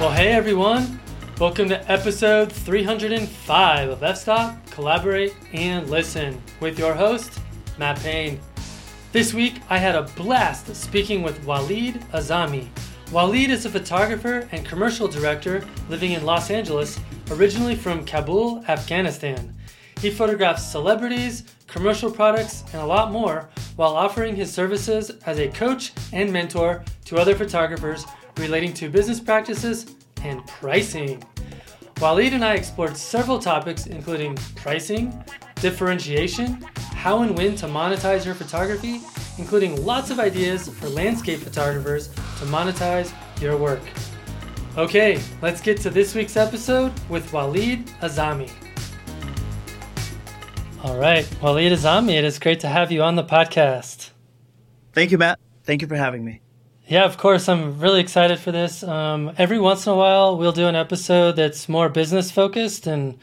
Well, hey everyone. Welcome to episode 305 of F Stop, Collaborate, and Listen with your host, Matt Payne. This week, I had a blast speaking with Walid Azami. Walid is a photographer and commercial director living in Los Angeles, originally from Kabul, Afghanistan. He photographs celebrities, commercial products, and a lot more while offering his services as a coach and mentor to other photographers relating to business practices and pricing. Walid and I explored several topics, including pricing, differentiation, how and when to monetize your photography, including lots of ideas for landscape photographers to monetize your work. Okay, let's get to this week's episode with Walid Azami. All right, Walid Azami, it is great to have you on the podcast. Thank you, Matt. Thank you for having me. Yeah, of course. I'm really excited for this. Um, every once in a while, we'll do an episode that's more business focused, and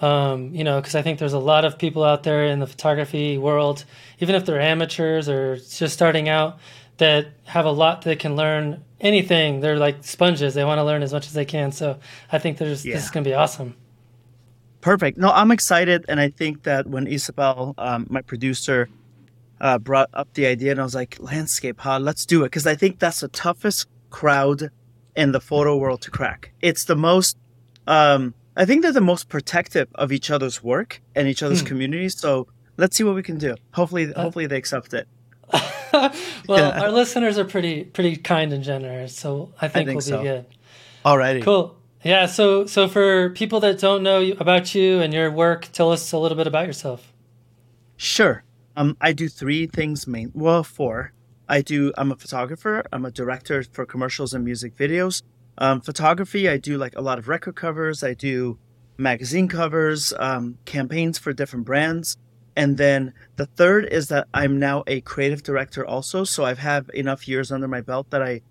um, you know, because I think there's a lot of people out there in the photography world, even if they're amateurs or just starting out, that have a lot that can learn. Anything, they're like sponges. They want to learn as much as they can. So I think there's yeah. this is going to be awesome. Perfect. No, I'm excited, and I think that when Isabel, um, my producer, uh, brought up the idea, and I was like, landscape, huh? Let's do it. Because I think that's the toughest crowd in the photo world to crack. It's the most, um, I think they're the most protective of each other's work and each other's hmm. communities. So let's see what we can do. Hopefully, uh, hopefully they accept it. well, yeah. our listeners are pretty pretty kind and generous, so I think, I think we'll so. be good. Alrighty, cool. Yeah. So so for people that don't know about you and your work, tell us a little bit about yourself. Sure. Um, I do three things main. Well, four. I do. I'm a photographer. I'm a director for commercials and music videos. Um, photography. I do like a lot of record covers. I do magazine covers, um, campaigns for different brands. And then the third is that I'm now a creative director also. So I've had enough years under my belt that I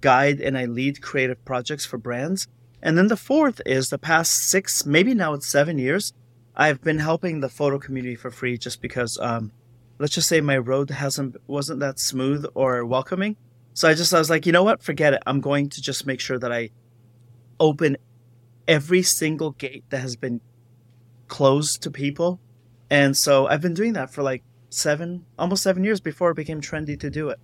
guide and I lead creative projects for brands. And then the fourth is the past six, maybe now it's seven years, I've been helping the photo community for free just because um, let's just say my road hasn't wasn't that smooth or welcoming. So I just I was like, you know what? Forget it. I'm going to just make sure that I open every single gate that has been closed to people. And so I've been doing that for like seven, almost seven years before it became trendy to do it.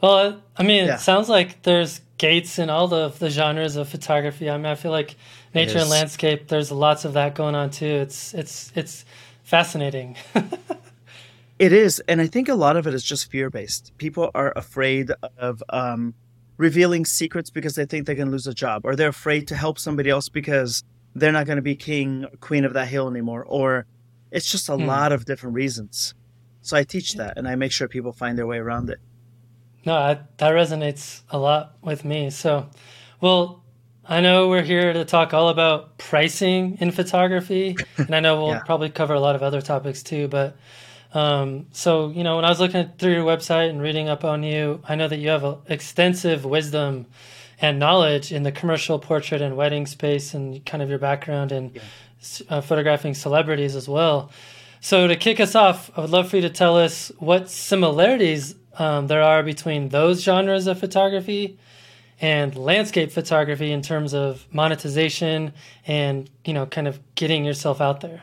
Well, I mean, yeah. it sounds like there's gates in all the, the genres of photography. I mean, I feel like nature and landscape. There's lots of that going on too. It's it's it's fascinating. It is, and I think a lot of it is just fear based. People are afraid of um, revealing secrets because they think they're going to lose a job, or they're afraid to help somebody else because they're not going to be king or queen of that hill anymore, or it's just a hmm. lot of different reasons. So I teach that, and I make sure people find their way around it. No, I, that resonates a lot with me. So, well, I know we're here to talk all about pricing in photography, and I know we'll yeah. probably cover a lot of other topics too. But um, so, you know, when I was looking through your website and reading up on you, I know that you have extensive wisdom and knowledge in the commercial portrait and wedding space and kind of your background in yeah. uh, photographing celebrities as well. So, to kick us off, I would love for you to tell us what similarities um, there are between those genres of photography and landscape photography in terms of monetization and, you know, kind of getting yourself out there.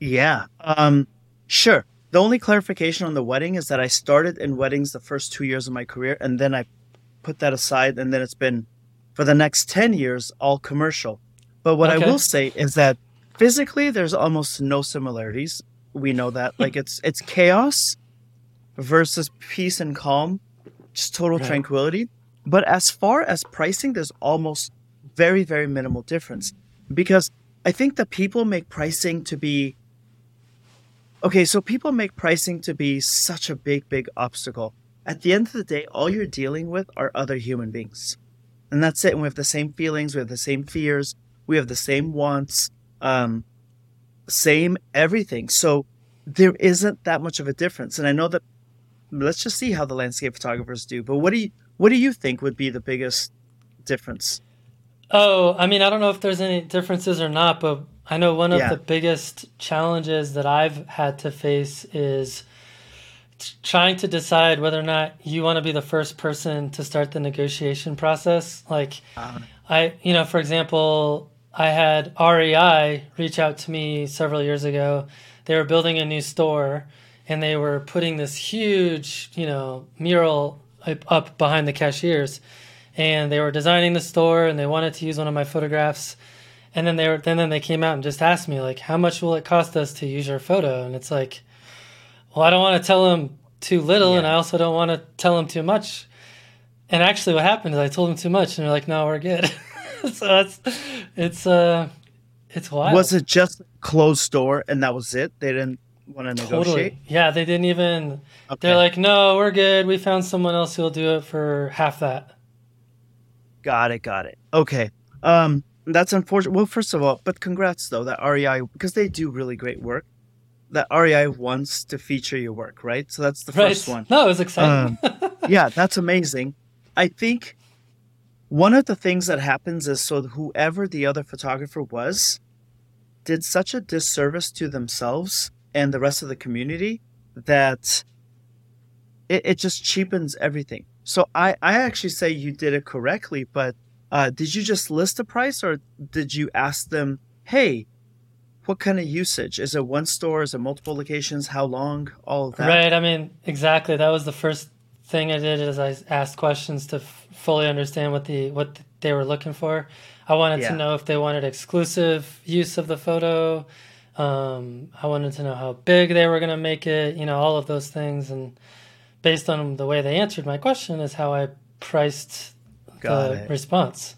Yeah. Um, sure. The only clarification on the wedding is that I started in weddings the first two years of my career, and then I put that aside, and then it's been for the next 10 years all commercial. But what okay. I will say is that physically there's almost no similarities. We know that. like it's it's chaos versus peace and calm, just total right. tranquility. But as far as pricing, there's almost very, very minimal difference. Because I think that people make pricing to be Okay, so people make pricing to be such a big, big obstacle. At the end of the day, all you're dealing with are other human beings. And that's it. And we have the same feelings, we have the same fears, we have the same wants, um, same everything. So there isn't that much of a difference. And I know that let's just see how the landscape photographers do. But what do you what do you think would be the biggest difference? Oh, I mean, I don't know if there's any differences or not, but I know one of yeah. the biggest challenges that I've had to face is t- trying to decide whether or not you want to be the first person to start the negotiation process. Like, Uh, I, you know, for example, I had REI reach out to me several years ago. They were building a new store and they were putting this huge, you know, mural up- up behind the cashiers. And they were designing the store and they wanted to use one of my photographs. And then they were then then they came out and just asked me like, "How much will it cost us to use your photo?" And it's like, well, I don't want to tell them too little, and I also don't want to tell them too much. And actually, what happened is I told them too much, and they're like, "No, we're good." so it's it's uh it's wild. was it just closed door and that was it? They didn't want to totally? negotiate. Yeah, they didn't even. Okay. They're like, "No, we're good. We found someone else who'll do it for half that." Got it, got it. Okay. Um that's unfortunate. Well, first of all, but congrats though that REI because they do really great work. That REI wants to feature your work, right? So that's the Right? first one. No, it was exciting. Um, yeah, that's amazing. I think one of the things that happens is so whoever the other photographer was did such a disservice to themselves and the rest of the community that it, it just cheapens everything. So I, I actually say you did it correctly, but uh, did you just list a price or did you ask them, hey, what kind of usage? Is it one store? Is it multiple locations? How long? All of that. Right. I mean, exactly. That was the first thing I did is I asked questions to f- fully understand what the what they were looking for. I wanted Yeah. to know if they wanted exclusive use of the photo. Um, I wanted to know how big they were going to make it. You know, all of those things, and based on the way they answered my question, is how I priced Got the it. response.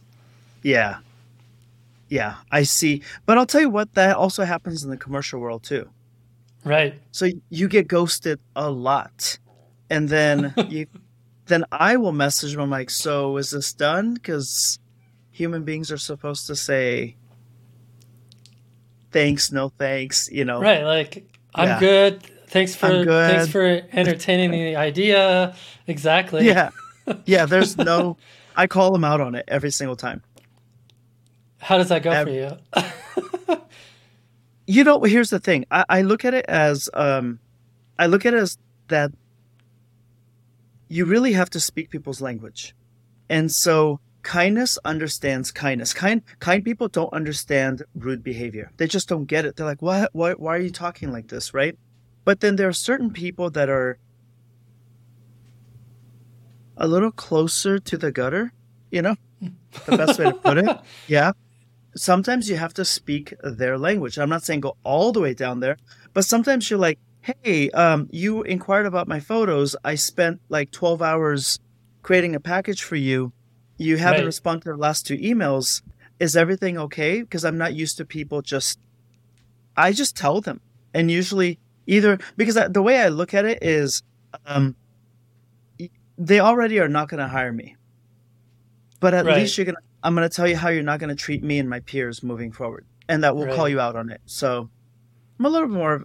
Yeah. Yeah, I see. But I'll tell you what, that also happens in the commercial world too. Right. So you get ghosted a lot. And then you then I will message them I'm like, "So is this done?" cuz human beings are supposed to say thanks, no thanks, you know. Right. Like I'm Yeah. good. Thanks for good. thanks for entertaining the idea. Exactly. Yeah. Yeah, there's no I call them out on it every single time. How does that go Ev- for you? You know, here's the thing. I, I look at it as um I look at it as that you really have to speak people's language. And so kindness understands kindness. Kind kind people don't understand rude behavior. They just don't get it. They're like, "What why why are you talking like this?" right? But then there are certain people that are a little closer to the gutter, you know? The best way to put it. Yeah sometimes you have to speak their language. I'm not saying go all the way down there, but sometimes you're like, hey, um, you inquired about my photos. I spent like 12 hours creating a package for you. You haven't Right. responded to the last two emails. Is everything okay? Because I'm not used to people just, I just tell them. And usually, either because I, the way I look at it is, um, they already are not going to hire me. But at Right. least you're going to, I'm going to tell you how you're not going to treat me and my peers moving forward. And that will call you out on it. So I'm a little more of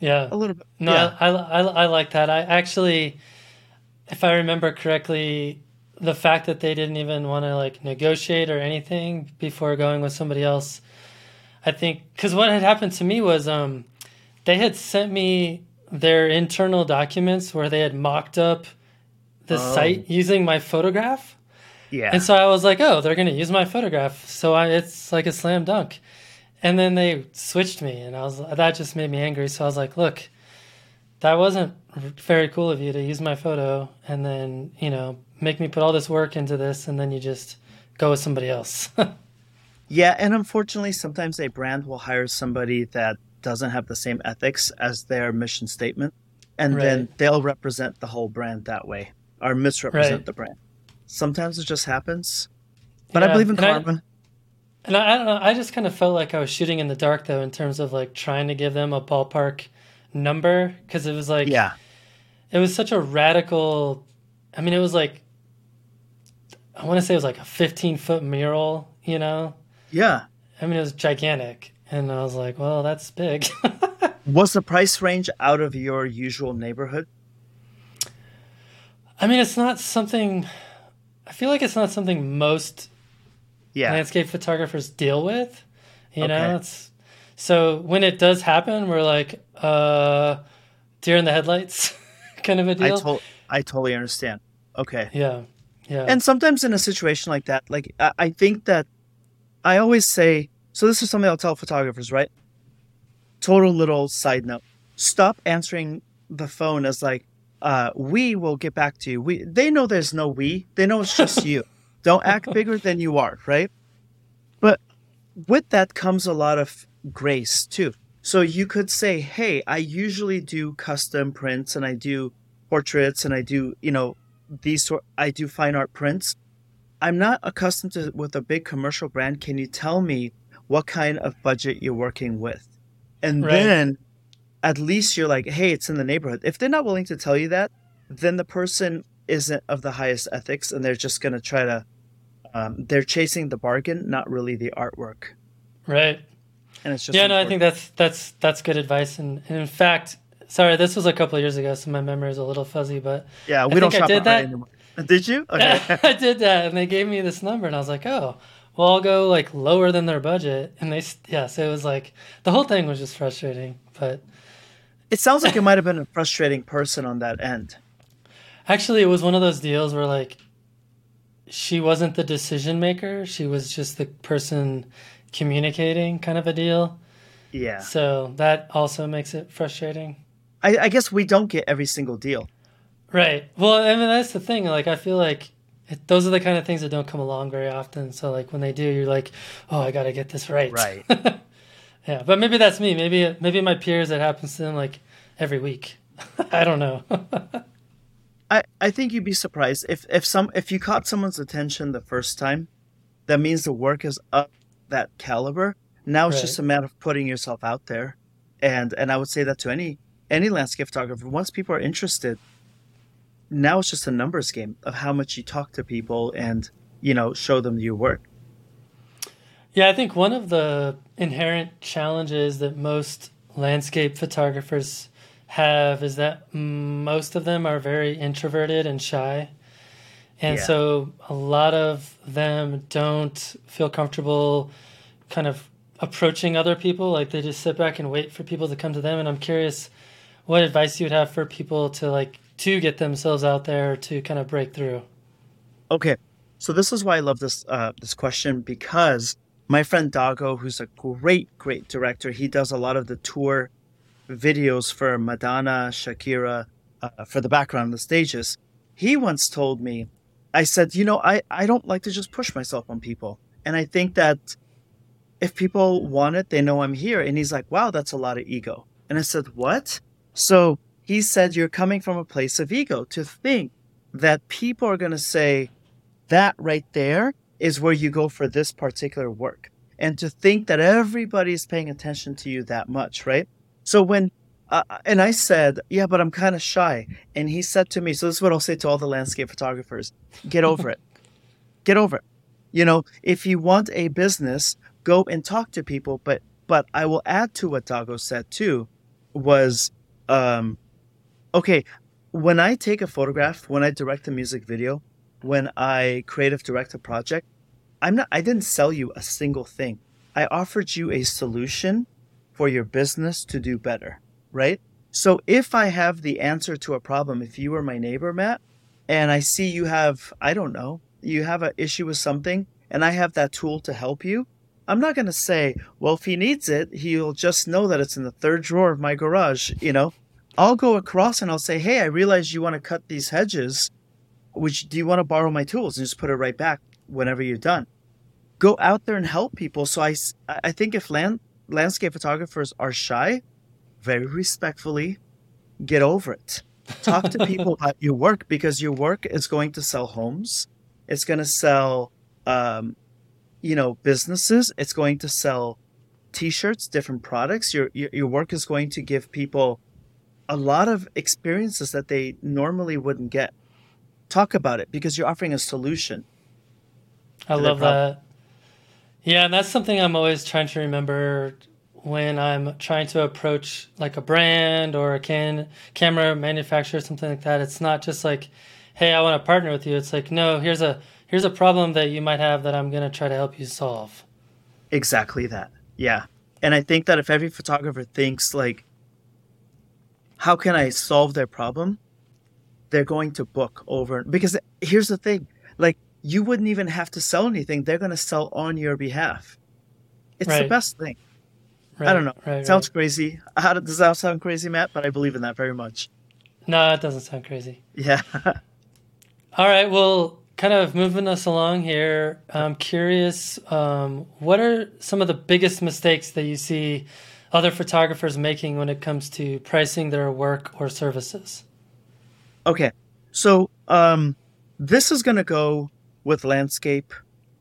Yeah. a little bit. No, yeah. I, I, I like that. I actually, if I remember correctly, the fact that they didn't even want to like negotiate or anything before going with somebody else, I think, because what had happened to me was um, they had sent me their internal documents where they had mocked up the Oh. site using my photograph. Yeah. And so I was like, oh, they're going to use my photograph. So I, it's like a slam dunk. And then they switched me, and I was that just made me angry. So I was like, look, that wasn't very cool of you to use my photo and then, you know, make me put all this work into this and then you just go with somebody else. Yeah, and unfortunately, sometimes a brand will hire somebody that doesn't have the same ethics as their mission statement, and then they'll represent the whole brand that way or misrepresent Right. the brand. Sometimes it just happens, but I believe in and I- karma. And I, I don't know. I just kind of felt like I was shooting in the dark, though, in terms of like trying to give them a ballpark number because it was like, yeah, it was such a radical. I mean, it was like, I want to say it was like a 15 foot mural, you know? yeah. I mean, it was gigantic. And I was like, well, that's big. Was the price range out of your usual neighborhood? I mean, it's not something, I feel like it's not something most Yeah, landscape photographers deal with. You Okay. know, it's so when it does happen, we're like, uh, deer in the headlights kind of a deal. I, to- I totally understand. Okay. Yeah. Yeah. And sometimes in a situation like that, like I, I think that I always say, so this is something I'll tell photographers, right? Total little side note. Stop answering the phone as like, uh, we will get back to you. We they know there's no we. They know it's just you. Don't act bigger than you are, right? But with that comes a lot of grace too. So you could say, "Hey, I usually do custom prints and I do portraits and I do, you know, these sort I do fine art prints. I'm not accustomed to with a big commercial brand. Can you tell me what kind of budget you're working with?" And Right. then at least you're like, "Hey, it's in the neighborhood." If they're not willing to tell you that, then the person isn't of the highest ethics and they're just going to try to um, they're chasing the bargain, not really the artwork. right. And it's just yeah, no, I think that's that's that's good advice. And, and in fact, sorry, this was a couple of years ago, so my memory is a little fuzzy. But yeah, we I don't think I shop did that. Anymore. Did you? Okay. I did that, and they gave me this number, and I was like, oh, well, I'll go like lower than their budget. And they, yeah, so it was like the whole thing was just frustrating. But it sounds like it might have been a frustrating person on that end. actually, it was one of those deals where like she wasn't the decision maker; she was just the person communicating, kind of a deal. Yeah. So that also makes it frustrating. I, I guess we don't get every single deal. Right. Well, I mean, that's the thing. Like, I feel like it, those are the kind of things that don't come along very often. So, like, when they do, you're like, oh, I got to get this right. Right. yeah. But maybe that's me. Maybe, maybe my peers, it happens to them like every week. I don't know. I, I think you'd be surprised if, if some if you caught someone's attention the first time, that means the work is up that caliber. Now it's Right. just a matter of putting yourself out there. And and I would say that to any any landscape photographer. Once people are interested, now it's just a numbers game of how much you talk to people and, you know, show them your work. yeah. I think one of the inherent challenges that most landscape photographers have is that most of them are very introverted and shy. And Yeah. so a lot of them don't feel comfortable kind of approaching other people. Like they just sit back and wait for people to come to them. And I'm curious what advice you would have for people to like to get themselves out there to kind of break through. Okay, so this is why I love this uh, this question because my friend Dago, who's a great great director, he does a lot of the tour videos for Madonna, Shakira, uh, for the background, the stages. He once told me, I said, you know, I I don't like to just push myself on people, and I think that if people want it, they know I'm here. And he's like, wow, that's a lot of ego. And I said, what? So he said, you're coming from a place of ego to think that people are going to say that right there is where you go for this particular work. And to think that everybody is paying attention to you that much, right? So when, uh, and I said, yeah, but I'm kind of shy. And he said to me, so this is what I'll say to all the landscape photographers get over it. Get over it. You know, if you want a business, go and talk to people. But, but I will add to what Dago said too was, um, okay, when I take a photograph, when I direct a music video, when I creative direct a project, I'm not I didn't sell you a single thing. I offered you a solution for your business to do better, right? So if I have the answer to a problem, if you were my neighbor, Matt, and I see you have, I don't know, you have an issue with something and I have that tool to help you, I'm not going to say, well, if he needs it, he'll just know that it's in the third drawer of my garage, you know? I'll go across and I'll say, hey, I realize you want to cut these hedges. Which do you want to borrow my tools and just put it right back whenever you're done? Go out there and help people. So I, I think if land, landscape photographers are shy, very respectfully, get over it. Talk to people about your work because your work is going to sell homes. It's going to sell, um, you know, businesses. It's going to sell T-shirts, different products. Your, your your work is going to give people a lot of experiences that they normally wouldn't get. Talk about it because you're offering a solution. I love that. Yeah, and that's something I'm always trying to remember when I'm trying to approach like a brand or a can camera manufacturer, something like that. It's not just like, hey, I want to partner with you. It's like, no, here's a here's a problem that you might have that I'm gonna try to help you solve. Exactly that. Yeah. And I think that if every photographer thinks like how can I solve their problem? They're going to book over because here's the thing, like you wouldn't even have to sell anything. They're going to sell on your behalf. It's right. the best thing. Right, I don't know. Right, Sounds crazy. How does that sound crazy, Matt? But I believe in that very much. No, it doesn't sound crazy. Yeah. All right. Well, kind of moving us along here. I'm curious. Um, what are some of the biggest mistakes that you see other photographers making when it comes to pricing their work or services? Okay. So um, this is going to go with landscape.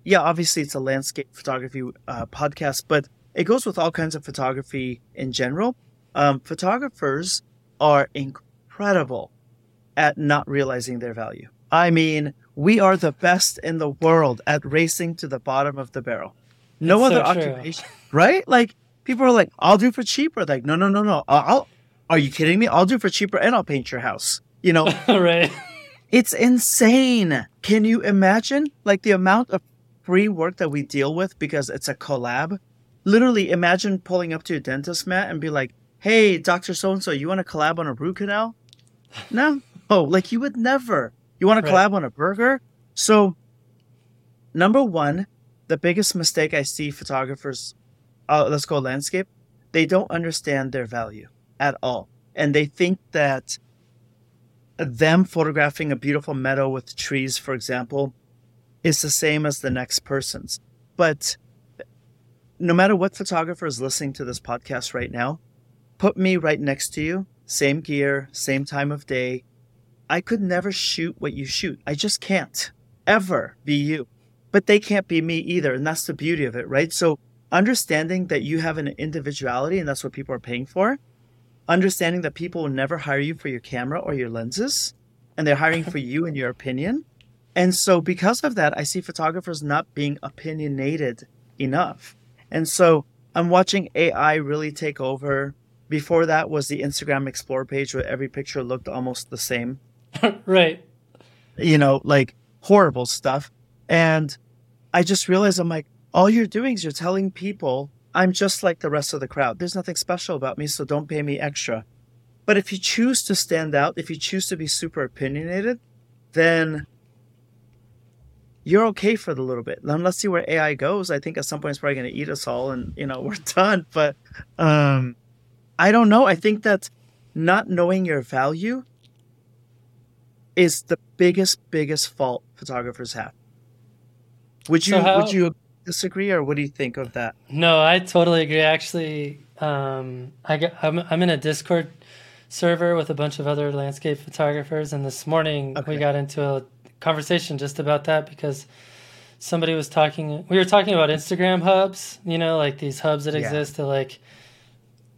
Yeah, obviously it's a landscape photography uh, podcast, but it goes with all kinds of photography in general. Um, photographers are incredible at not realizing their value. I mean, we are the best in the world at racing to the bottom of the barrel. No other so occupation, right? Like people are like, "I'll do for cheaper." Like, no, no, no, no. I'll. Are you kidding me? I'll do for cheaper, and I'll paint your house. You know, right? It's insane. Can you imagine like the amount of free work that we deal with because it's a collab? Literally, imagine pulling up to a dentist, Matt, and be like, "Hey, Doctor So and So, you want to collab on a root canal?" No, oh, like you would never. You want to right. collab on a burger? So, number one, the biggest mistake I see photographers, uh, let's go landscape, they don't understand their value at all, and they think that them photographing a beautiful meadow with trees, for example, is the same as the next person's. But no matter what photographer is listening to this podcast right now, put me right next to you, same gear, same time of day. I could never shoot what you shoot. I just can't ever be you. But they can't be me either. And that's the beauty of it, right? So understanding that you have an individuality and that's what people are paying for understanding that people will never hire you for your camera or your lenses, and they're hiring for you and your opinion. And so, because of that, I see photographers not being opinionated enough. And so, I'm watching AI really take over. Before that was the Instagram Explore page where every picture looked almost the same. right. You know, like horrible stuff. And I just realized I'm like, all you're doing is you're telling people I'm just like the rest of the crowd. There's nothing special about me, so don't pay me extra. But if you choose to stand out, if you choose to be super opinionated, then you're okay for the little bit. Then let's see where AI goes. I think at some point it's probably going to eat us all, and you know we're done. But um, I don't know. I think that not knowing your value is the biggest, biggest fault photographers have. Would you? So how, would you? Disagree, or what do you think of that? No, I totally agree. Actually, um, I get, I'm, I'm in a Discord server with a bunch of other landscape photographers, and this morning okay. we got into a conversation just about that because somebody was talking. We were talking about Instagram hubs, you know, like these hubs that yeah. exist to like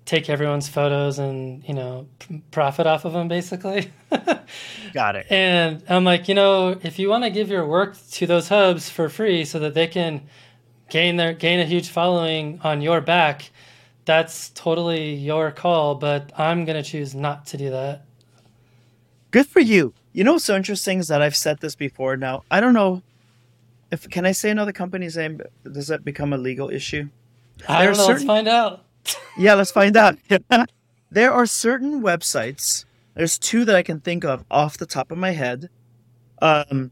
take everyone's photos and you know profit off of them basically got it and i'm like you know if you want to give your work to those hubs for free so that they can gain their gain a huge following on your back, that's totally your call. But I'm gonna choose not to do that. Good for you. You know what's so interesting is that I've said this before. Now I don't know if can I say another company's name. Does that become a legal issue? I don't know. Certain... Let's find out. yeah, let's find out. there are certain websites. There's two that I can think of off the top of my head. Um,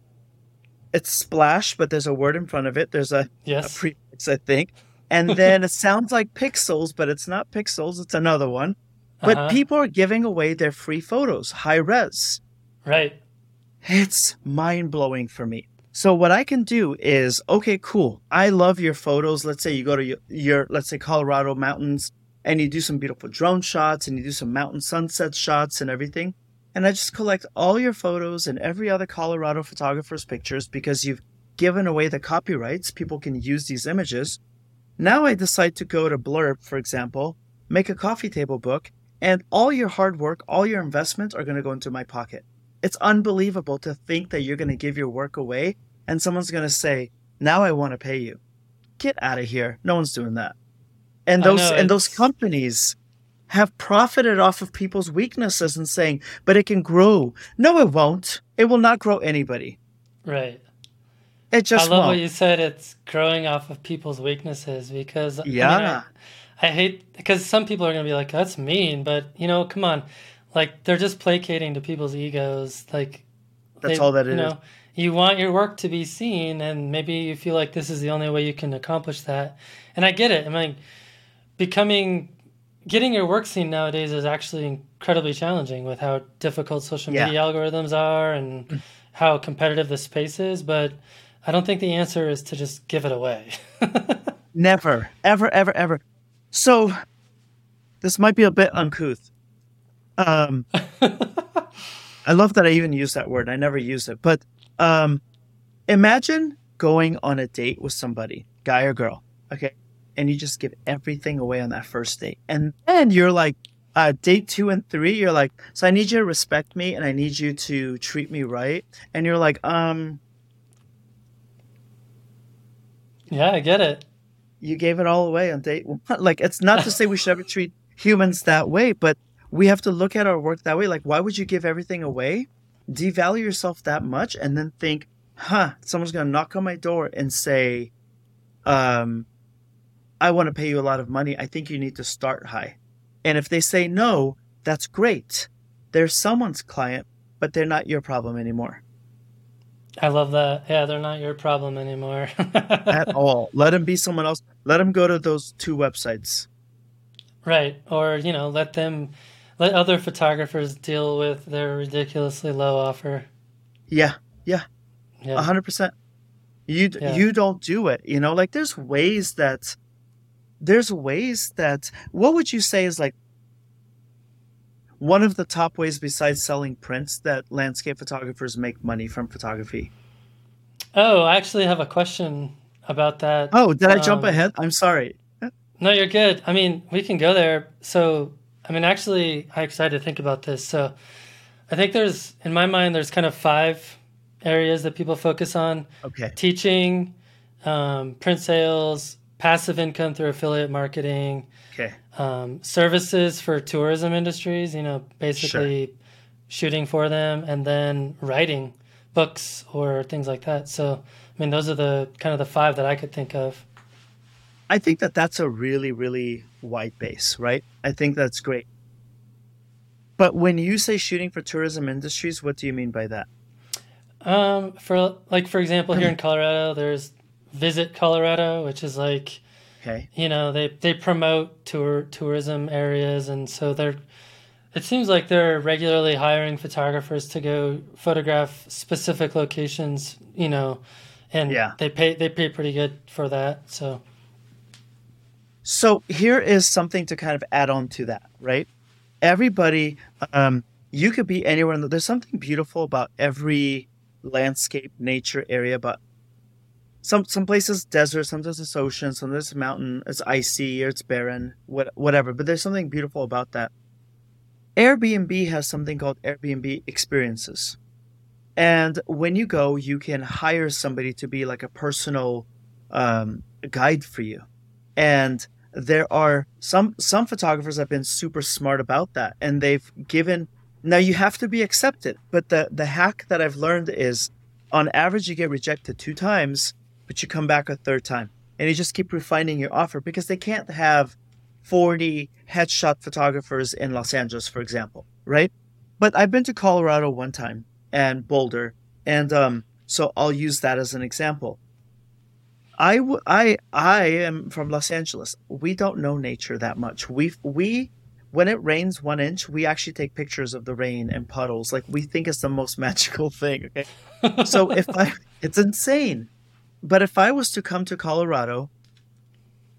it's splash, but there's a word in front of it. There's a, yes. a prefix, I think. And then it sounds like pixels, but it's not pixels. It's another one. But uh-huh. people are giving away their free photos, high res. Right. It's mind blowing for me. So what I can do is, okay, cool. I love your photos. Let's say you go to your, your, let's say Colorado mountains and you do some beautiful drone shots and you do some mountain sunset shots and everything and I just collect all your photos and every other Colorado photographer's pictures because you've given away the copyrights. People can use these images. Now I decide to go to Blurb, for example, make a coffee table book, and all your hard work, all your investments are going to go into my pocket. It's unbelievable to think that you're going to give your work away and someone's going to say, "Now I want to pay you." Get out of here. No one's doing that. And those know, and those companies have profited off of people's weaknesses and saying, but it can grow. No, it won't. It will not grow anybody. Right. It just I love won't. what you said. It's growing off of people's weaknesses because yeah, I, mean, I, I hate because some people are going to be like, "That's mean," but you know, come on. like they're just placating to people's egos. Like that's they, all that it you know, is. You want your work to be seen, and maybe you feel like this is the only way you can accomplish that. And I get it. I mean, becoming getting your work seen nowadays is actually incredibly challenging with how difficult social media yeah. algorithms are and how competitive the space is. But I don't think the answer is to just give it away. Never, ever, ever, ever. So this might be a bit uncouth. Um, I love that I even use that word. I never use it, but um, imagine going on a date with somebody, guy or girl, okay, and you just give everything away on that first date, and then you're like, uh, date two and three, you're like, so I need you to respect me and I need you to treat me right, and you're like, um, yeah, I get it. You gave it all away on date. one. Like, it's not to say we should ever treat humans that way, but we have to look at our work that way. Like, why would you give everything away? Devalue yourself that much and then think, huh, someone's going to knock on my door and say, um, I want to pay you a lot of money. I think you need to start high. And if they say no, that's great. They're someone's client, but they're not your problem anymore. I love that. Yeah, they're not your problem anymore. At all. Let them be someone else. Let them go to those two websites. Right. Or, you know, let them let other photographers deal with their ridiculously low offer. Yeah, yeah, a hundred percent. You yeah. you don't do it. You know, like there's ways that there's ways that what would you say is like one of the top ways besides selling prints that landscape photographers make money from photography? Oh, I actually have a question about that. Oh, did I jump um, ahead? I'm sorry. No, you're good. I mean, we can go there. So I mean, actually, I'm excited to think about this. So, I think there's, in my mind, there's kind of five areas that people focus on. Okay. Teaching, um, print sales, passive income through affiliate marketing. Okay. Um, services for tourism industries. You know, basically sure. shooting for them, and then writing books or things like that. So, I mean, those are the kind of the five that I could think of. I think that that's a really, really wide base, right? I think that's great. But when you say shooting for tourism industries, what do you mean by that? Um, for like for example, here in Colorado, there's Visit Colorado, which is like, okay, you know, they they promote tour tourism areas, and so they're. It seems like they're regularly hiring photographers to go photograph specific locations, you know, and yeah. they pay they pay pretty good for that. So so here is something to kind of add on to that, right? Everybody, um, you could be anywhere. In the, there's something beautiful about every landscape, nature area, but some some places desert, sometimes it's ocean, sometimes it's mountain, it's icy or it's barren, what, whatever. But there's something beautiful about that. Airbnb has something called Airbnb experiences. And when you go, you can hire somebody to be like a personal um, guide for you. And there are some some photographers have been super smart about that and they've given now you have to be accepted but the the hack that i've learned is on average you get rejected two times but you come back a third time and you just keep refining your offer because they can't have 40 headshot photographers in los angeles for example right but i've been to colorado one time and boulder and um so i'll use that as an example I, w- I, I am from Los Angeles. We don't know nature that much. We, we, when it rains one inch, we actually take pictures of the rain and puddles. Like we think it's the most magical thing. Okay. so if I, it's insane. But if I was to come to Colorado,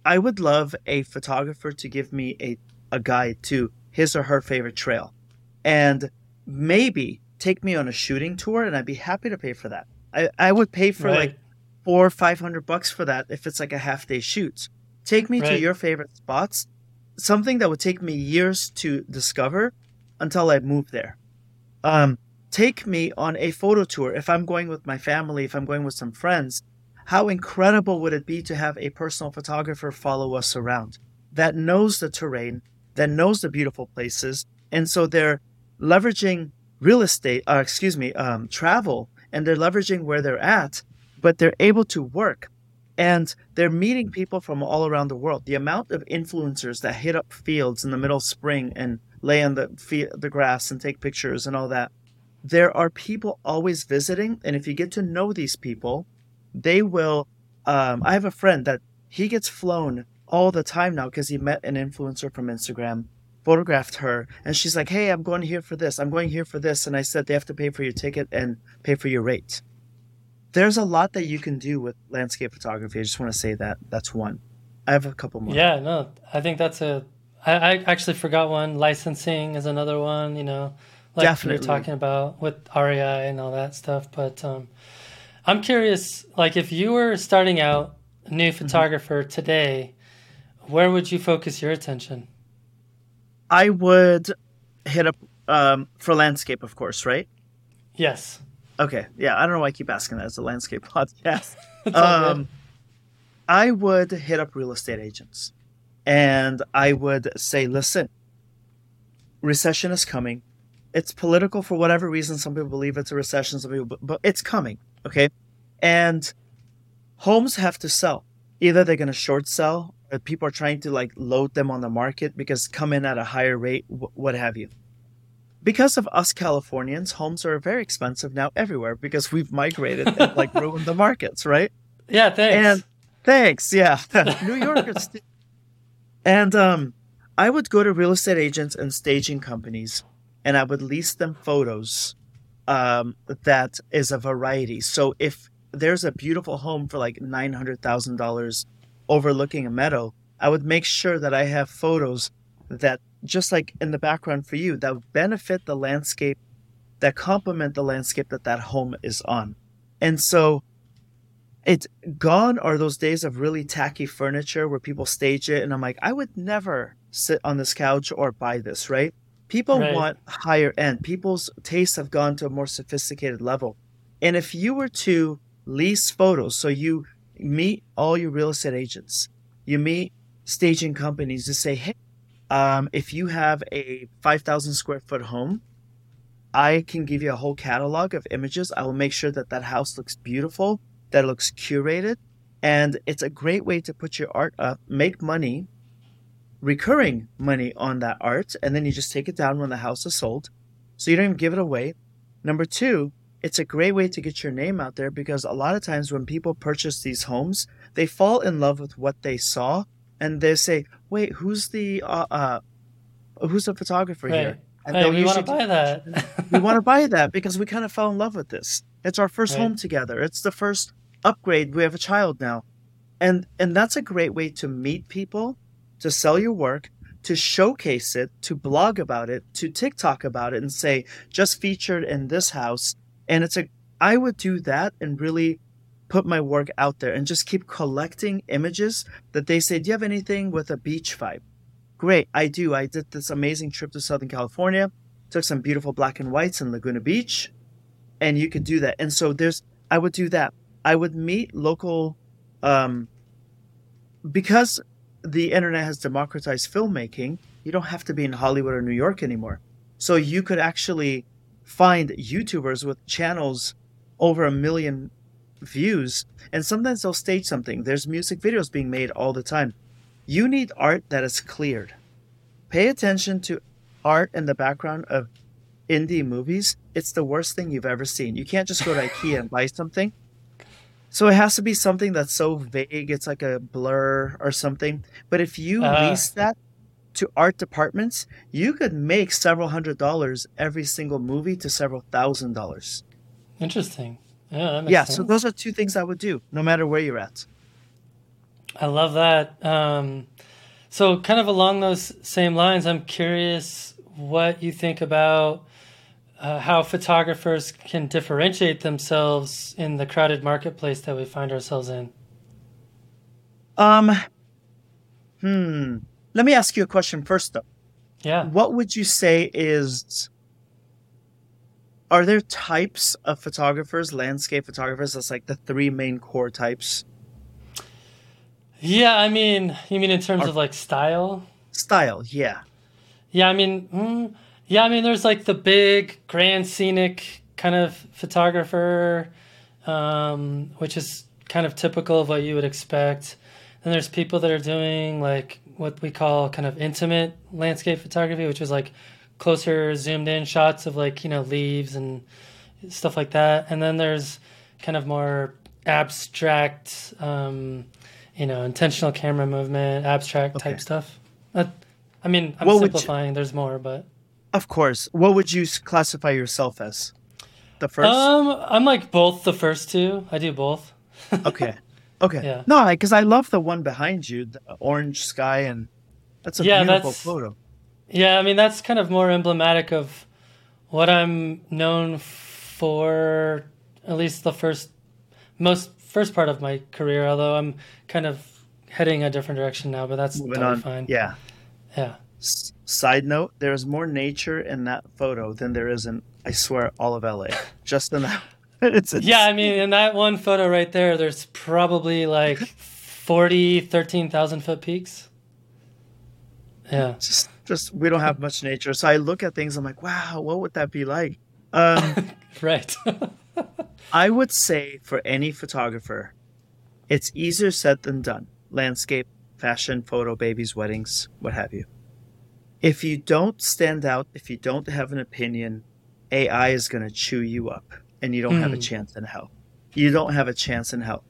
I would love a photographer to give me a, a guide to his or her favorite trail and maybe take me on a shooting tour and I'd be happy to pay for that. I, I would pay for right. like four or five hundred bucks for that if it's like a half day shoot. Take me right. to your favorite spots, something that would take me years to discover until I move there. Um, take me on a photo tour if I'm going with my family, if I'm going with some friends. How incredible would it be to have a personal photographer follow us around that knows the terrain, that knows the beautiful places, and so they're leveraging real estate, uh, excuse me, um, travel, and they're leveraging where they're at but they're able to work and they're meeting people from all around the world. The amount of influencers that hit up fields in the middle of spring and lay on the feet, the grass and take pictures and all that. There are people always visiting, and if you get to know these people, they will. Um, I have a friend that he gets flown all the time now because he met an influencer from Instagram, photographed her, and she's like, "Hey, I'm going here for this. I'm going here for this." And I said they have to pay for your ticket and pay for your rate. There's a lot that you can do with landscape photography. I just want to say that that's one. I have a couple more. Yeah, no, I think that's a. I, I actually forgot one. Licensing is another one. You know, like Definitely. you're talking about with REI and all that stuff. But um, I'm curious, like if you were starting out a new Mm-hmm. photographer today, where would you focus your attention? I would hit up um, for landscape, of course, right? Yes. Okay. Yeah, I don't know why I keep asking that. It's a landscape podcast. Um, I would hit up real estate agents and I would say, listen, recession is coming. It's political for whatever reason. Some people believe it's a recession, some people, but it's coming. Okay. And homes have to sell. Either they're going to short sell or people are trying to like load them on the market because come in at a higher rate, wh- what have you. Because of us Californians, homes are very expensive now everywhere because we've migrated and like ruined the markets, right? yeah, thanks. And thanks, yeah. New Yorkers. and um, I would go to real estate agents and staging companies, and I would lease them photos um, that is a variety. So if there's a beautiful home for like nine hundred thousand dollars overlooking a meadow, I would make sure that I have photos that just like in the background for you that benefit the landscape, that complement the landscape that that home is on. And so it's gone are those days of really tacky furniture where people stage it and i'm like i would never sit on this couch or buy this right people Right. want higher end. People's tastes have gone to a more sophisticated level. And if you were to lease photos so you meet all your real estate agents you meet staging companies to say hey um, if you have a 5000 square foot home i can give you a whole catalog of images. I will make sure that that house looks beautiful that looks curated and it's a great way to put your art up make money recurring money on that art and then you just take it down when the house is sold so you don't even give it away number two it's a great way to get your name out there because a lot of times when people purchase these homes they fall in love with what they saw and they say wait who's the uh, uh who's the photographer right. here and Hey, we want to buy that. we want to buy that because we kind of fell in love with this. It's our first Right. home together. It's the first upgrade. We have a child now. And and that's a great way to meet people, to sell your work, to showcase it, to blog about it, to TikTok about it and say just featured in this house. And it's a I would do that and really put my work out there and just keep collecting images that they say, "Do you have anything with a beach vibe?" Great, I do. I did this amazing trip to Southern California took some beautiful black and whites in Laguna Beach, and you could do that. And so there's, I would do that. I would meet local, um, because the internet has democratized filmmaking. You don't have to be in Hollywood or New York anymore. So you could actually find YouTubers with channels over a million views, and sometimes they'll stage something. There's music videos being made all the time. You need art that is cleared. Pay attention to art in the background of indie movies. It's the worst thing you've ever seen. You can't just go to IKEA and buy something. So it has to be something that's so vague, it's like a blur or something. But if you Ah. lease that to art departments, you could make several hundred dollars every single movie to several thousand dollars. Interesting. Yeah, Yeah, so those are two things I would do, no matter where you're at. I love that. Um, so, kind of along those same lines, I'm curious what you think about uh, how photographers can differentiate themselves in the crowded marketplace that we find ourselves in. Um, hmm. Let me ask you a question first, though. Yeah. What would you say is are there types of photographers, landscape photographers? That's like the three main core types. Yeah, I mean, you mean in terms Are- of like style? Style, yeah. Yeah, I mean, mm, yeah, I mean, there's like the big, grand, scenic kind of photographer, um, which is kind of typical of what you would expect. And there's people that are doing like what we call kind of intimate landscape photography, which is like closer zoomed in shots of like you know leaves and stuff like that. And then there's kind of more abstract, um, you know, intentional camera movement, abstract Okay. type stuff. That, I mean, I'm would you- simplifying. There's more, but Of course. What would you classify yourself as? The first? um, I'm like both the first two. I do both. okay. Okay. Yeah. No, because I love the one behind you, the orange sky, and that's a Yeah, beautiful that's- photo. Yeah, I mean that's kind of more emblematic of what I'm known for, at least the first, most first part of my career. Although I'm kind of heading a different direction now, but that's Moving totally on. fine. Yeah. yeah. Side note: There is more nature in that photo than there is in, I swear, all of LA. Just in that. It's Yeah, I mean, in that one photo right there, there's probably like 40, 13,000 foot peaks. Yeah. just just we don't have much nature. So I look at things. I'm like, wow, what would that be like? Um, Right. I would say for any photographer, it's easier said than done. Landscape, fashion, photo, babies, weddings, what have you. If you don't stand out, if you don't have an opinion, AI is going to chew you up and you don't have a Hmm. chance in hell. You don't have a chance in hell.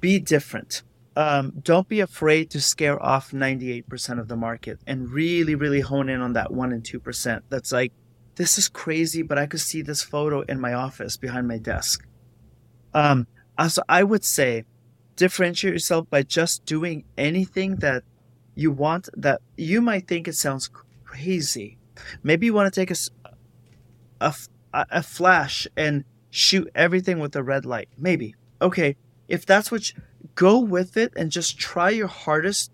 Be different. Um, don't be afraid to scare off 98% of the market and really, really hone in on that 1% and 2%. That's like, this is crazy, but I could see this photo in my office behind my desk. Um, also, I would say differentiate yourself by just doing anything that you want that you might think it sounds crazy. Maybe you want to take a, a, a flash and shoot everything with a red light. Maybe. Okay. If that's what you, go with it and just try your hardest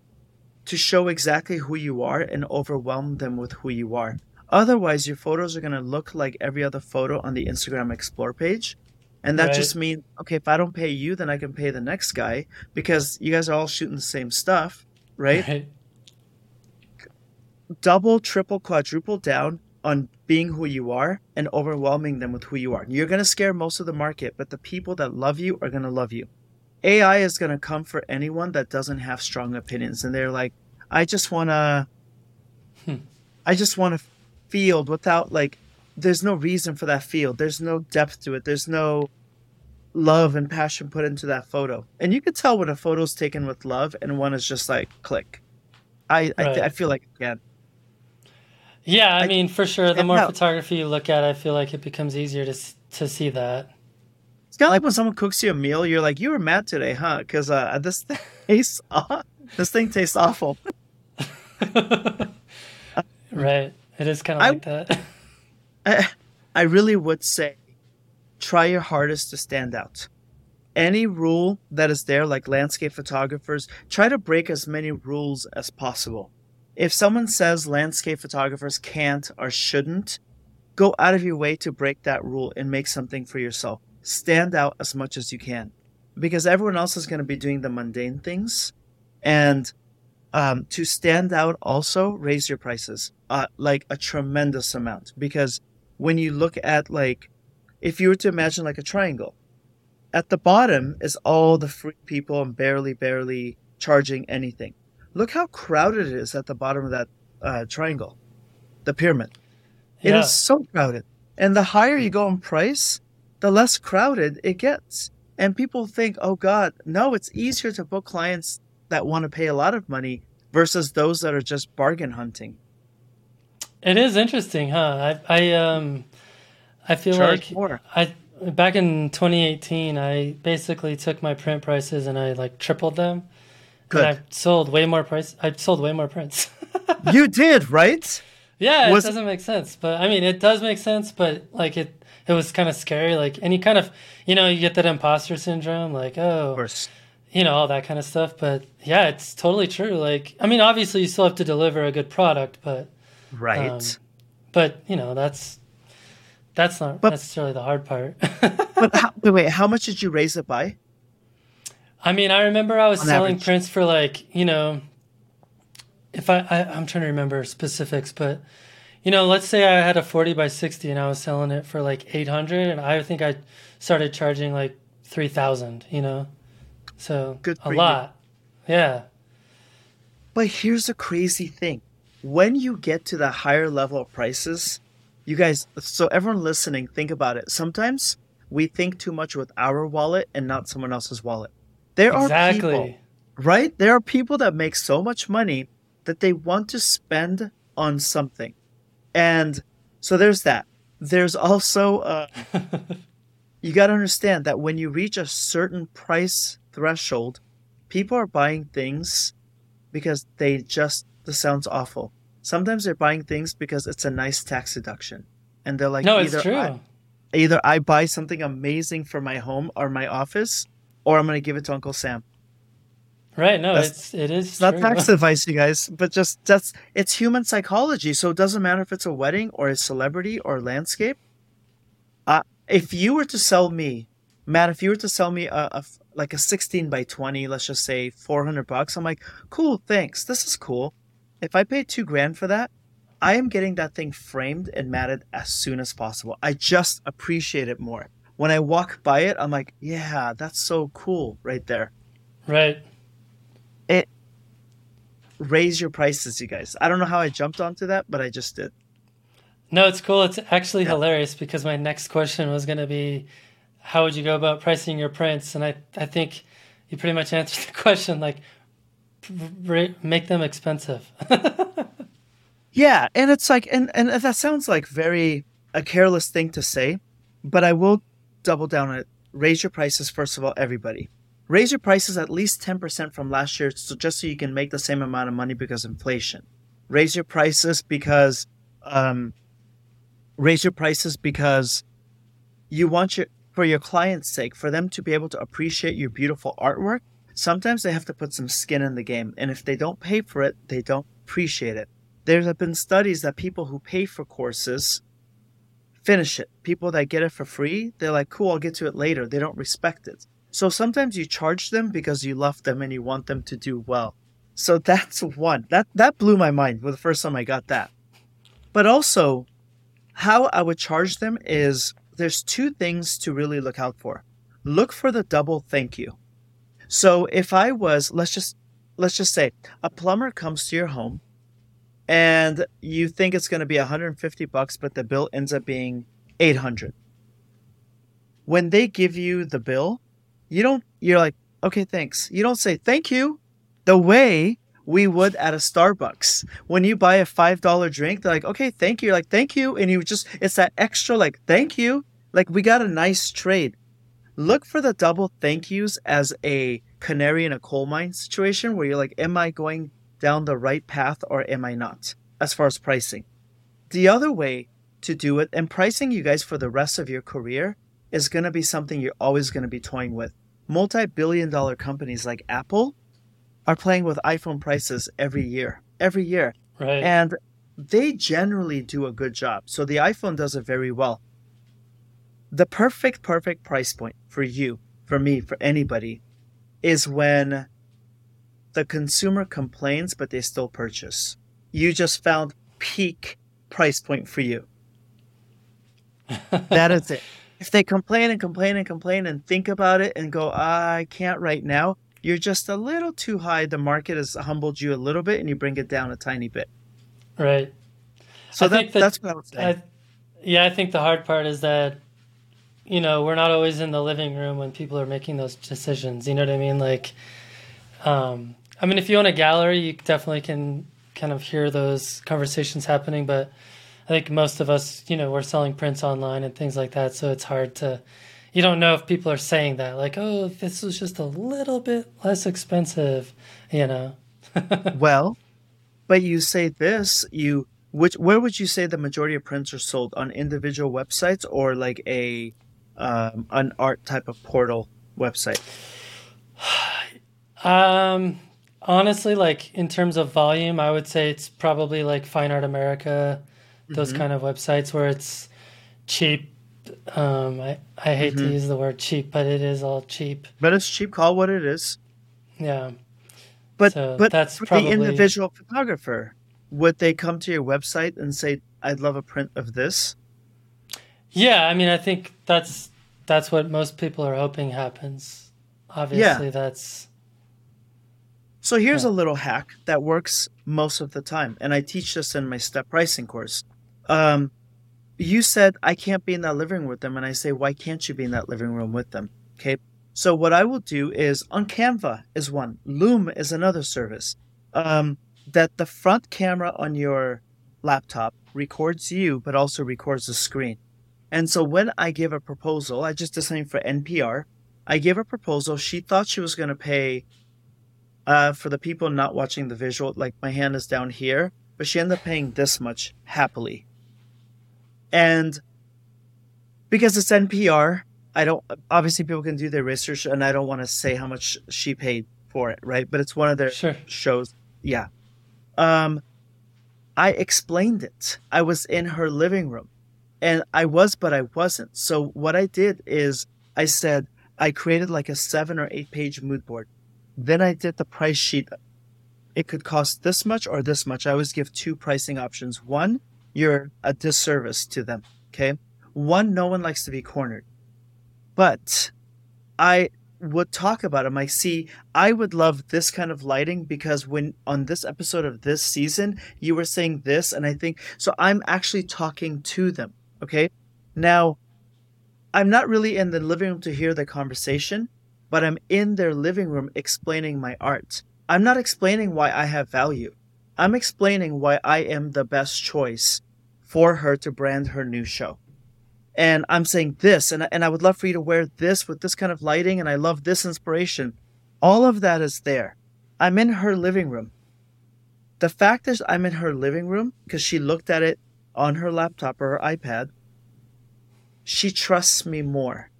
to show exactly who you are and overwhelm them with who you are. Otherwise, your photos are going to look like every other photo on the Instagram Explore page. And that Right. just means, okay, if I don't pay you, then I can pay the next guy because you guys are all shooting the same stuff, right? right. Double, triple, quadruple down on being who you are and overwhelming them with who you are. You're going to scare most of the market, but the people that love you are going to love you. AI is going to come for anyone that doesn't have strong opinions. And they're like, I just want to, Hmm. I just want to field without like, there's no reason for that field. There's no depth to it. There's no love and passion put into that photo. And you can tell when a photo's taken with love and one is just like click. I, I, Right. I feel like, again, Yeah, I, I- mean, for sure. The more photography you look at, I feel like it becomes easier to to see that. It's kind of like when someone cooks you a meal, you're like, you were mad today, huh? Because uh, this thing tastes, this thing tastes awful. right. It is kind of like that. I, I really would say try your hardest to stand out. Any rule that is there, like landscape photographers, try to break as many rules as possible. If someone says landscape photographers can't or shouldn't, go out of your way to break that rule and make something for yourself. Stand out as much as you can because everyone else is going to be doing the mundane things. And um, to stand out, also raise your prices uh, like a tremendous amount because when you look at like if you were to imagine like a triangle. At the bottom is all the free people and barely barely charging anything. Look how crowded it is at the bottom of that uh, triangle. The pyramid. It is so crowded. And the higher you go in price the less crowded it gets. And people think oh god no it's easier to book clients that want to pay a lot of money versus those that are just bargain hunting. It is interesting, huh? I I um I feel charge like more I back in 2018, I basically took my print prices and I like tripled them. Good. And I sold way more price. I sold way more prints. you did right yeah, Was- it doesn't make sense, but I mean, it does make sense. But like it, it was kind of scary. Like, and you kind of, you know, you get that imposter syndrome. Like, oh, of course you know, all that kind of stuff. But yeah, it's totally true. Like, I mean, obviously, you still have to deliver a good product, but right Um, but you know, that's that's not But- necessarily the hard part. But how, wait, wait, how much did you raise it by? I mean, I remember I was On selling average. prints for like, you know, if I, I I'm trying to remember specifics, but you know, let's say I had a 40 by 60 and I was selling it for like 800 and I think I started charging like 3000, you know. So Good a for you. lot. Yeah. But here's the crazy thing. When you get to the higher level of prices, you guys, so everyone listening, think about it. Sometimes we think too much with our wallet and not someone else's wallet. There exactly. are people, right? There are people that make so much money that they want to spend on something. And so there's that. There's also, uh, you got to understand that when you reach a certain price threshold, people are buying things because they just, this sounds awful. Sometimes they're buying things because it's a nice tax deduction. And they're like, no, it's true. I, either I buy something amazing for my home or my office, or I'm going to give it to Uncle Sam. Right. No, that's, it's it is it's not tax advice, you guys, but just that's it's human psychology. So it doesn't matter if it's a wedding or a celebrity or landscape. Uh, if you were to sell me, Matt, if you were to sell me a, a like a 16 by 20, let's just say 400 bucks, I'm like, cool, thanks. This is cool. If I pay two grand for that, I am getting that thing framed and matted as soon as possible. I just appreciate it more. When I walk by it, I'm like, yeah, that's so cool right there. Right it raise your prices, you guys. I don't know how I jumped onto that, but I just did. No, it's cool. It's actually yeah. hilarious because my next question was going to be, how would you go about pricing your prints? And I, I think you pretty much answered the question. Like, make them expensive. yeah, and it's like, and and that sounds like very a careless thing to say, but I will double down on it. Raise your prices first of all, everybody raise your prices at least 10% from last year so just so you can make the same amount of money because inflation raise your prices because um, raise your prices because you want your for your client's sake for them to be able to appreciate your beautiful artwork sometimes they have to put some skin in the game and if they don't pay for it they don't appreciate it there have been studies that people who pay for courses finish it people that get it for free they're like cool i'll get to it later they don't respect it so sometimes you charge them because you love them and you want them to do well. So that's one. That that blew my mind the first time I got that. But also how I would charge them is there's two things to really look out for. Look for the double thank you. So if I was let's just let's just say a plumber comes to your home and you think it's going to be 150 bucks but the bill ends up being 800. When they give you the bill, you don't, you're like, okay, thanks. You don't say thank you the way we would at a Starbucks. When you buy a $5 drink, they're like, okay, thank you. You're like, thank you. And you just, it's that extra, like, thank you. Like, we got a nice trade. Look for the double thank yous as a canary in a coal mine situation where you're like, am I going down the right path or am I not as far as pricing? The other way to do it, and pricing you guys for the rest of your career, is going to be something you're always going to be toying with. Multi billion dollar companies like Apple are playing with iPhone prices every year, every year. Right. And they generally do a good job. So the iPhone does it very well. The perfect, perfect price point for you, for me, for anybody is when the consumer complains, but they still purchase. You just found peak price point for you. that is it if they complain and complain and complain and think about it and go, I can't right now, you're just a little too high. The market has humbled you a little bit and you bring it down a tiny bit. Right. So that, that, that's what I would say. I, yeah, I think the hard part is that, you know, we're not always in the living room when people are making those decisions. You know what I mean? Like, um, I mean, if you own a gallery, you definitely can kind of hear those conversations happening, but I think most of us, you know, we're selling prints online and things like that, so it's hard to you don't know if people are saying that like, "Oh, this was just a little bit less expensive," you know. well, but you say this, you which where would you say the majority of prints are sold on individual websites or like a um, an art type of portal website? um honestly like in terms of volume i would say it's probably like fine art america those mm-hmm. kind of websites where it's cheap. Um, I I hate mm-hmm. to use the word cheap, but it is all cheap. But it's cheap. Call what it is. Yeah. But so but that's probably... the individual photographer. Would they come to your website and say, "I'd love a print of this"? Yeah, I mean, I think that's that's what most people are hoping happens. Obviously, yeah. that's So here's Yeah. a little hack that works most of the time, and I teach this in my step pricing course. Um, you said I can't be in that living room with them, and I say, why can't you be in that living room with them? Okay. So what I will do is on Canva is one, Loom is another service. Um, that the front camera on your laptop records you, but also records the screen. And so when I give a proposal, I just did something for NPR. I gave a proposal. She thought she was going to pay uh, for the people not watching the visual, like my hand is down here, but she ended up paying this much happily. And because it's NPR, I don't obviously people can do their research, and I don't want to say how much she paid for it, right? But it's one of their Sure. shows. Yeah. Um, I explained it. I was in her living room, and I was, but I wasn't. So what I did is I said I created like a seven or eight page mood board. Then I did the price sheet. It could cost this much or this much. I always give two pricing options. One, you're a disservice to them. Okay. One, no one likes to be cornered. But I would talk about them. I see, I would love this kind of lighting because when on this episode of this season, you were saying this, and I think so. I'm actually talking to them. Okay. Now, I'm not really in the living room to hear the conversation, but I'm in their living room explaining my art. I'm not explaining why I have value. I'm explaining why I am the best choice for her to brand her new show. And I'm saying this, and, and I would love for you to wear this with this kind of lighting, and I love this inspiration. All of that is there. I'm in her living room. The fact is, I'm in her living room because she looked at it on her laptop or her iPad. She trusts me more.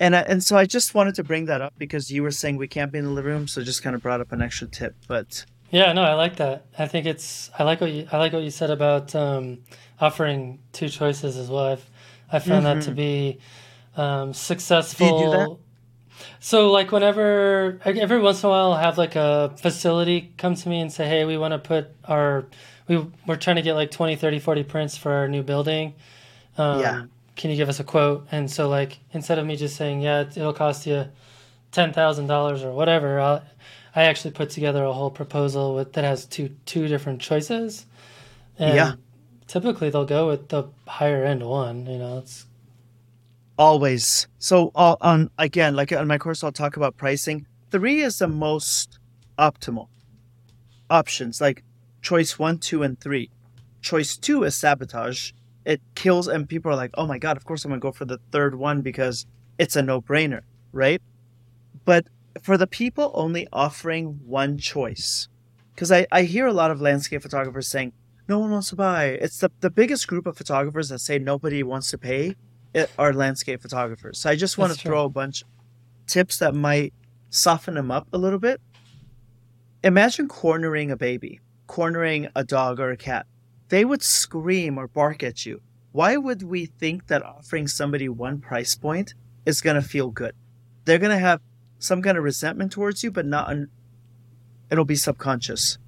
And, I, and so I just wanted to bring that up because you were saying we can't be in the living room, so just kind of brought up an extra tip. But Yeah, no, I like that. I think it's I like what you I like what you said about um, offering two choices as well. I've I found that to be um, successful. that? So like whenever every once in a while I'll have like a facility come to me and say, "Hey, we want to put our we we're trying to get like 20, 30, 40 prints for our new building. Um, Yeah. Can you give us a quote?" And so like instead of me just saying, "Yeah, it- it'll cost you ten thousand dollars or whatever," I'll, I actually put together a whole proposal with that has two two different choices. And Yeah. Typically, they'll go with the higher end one. You know, it's always. So on again, like on my course, I'll talk about pricing. Three is the most optimal options, like choice one, two, and three. Choice two is sabotage. It kills, and people are like, "Oh my god!" Of course, I'm gonna go for the third one because it's a no-brainer, right? But for the people only offering one choice, because I, I hear a lot of landscape photographers saying, "No one wants to buy." It's the the biggest group of photographers that say nobody wants to pay it are landscape photographers. So I just want That's to true. throw a bunch tips that might soften them up a little bit. Imagine cornering a baby, cornering a dog or a cat. They would scream or bark at you. Why would we think that offering somebody one price point is going to feel good? They're going to have some kind of resentment towards you, but not, un- it'll be subconscious.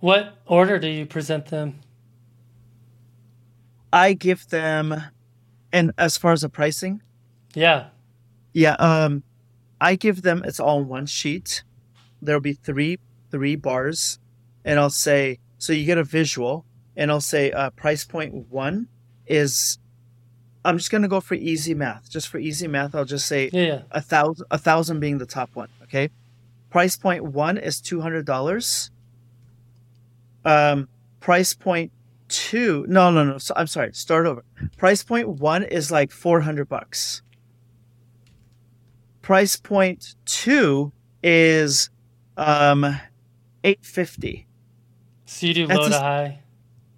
what order do you present them? I give them, and as far as the pricing, Yeah, Yeah, um I give them it's all in one sheet. There'll be three three bars and I'll say so you get a visual and I'll say uh price point 1 is I'm just going to go for easy math. Just for easy math, I'll just say yeah, yeah. a thousand a thousand being the top one, okay? Price point 1 is $200. Um price point 2 No, no, no. So, I'm sorry. Start over. Price point 1 is like 400 bucks price point two is um 850 So That's low a- to high.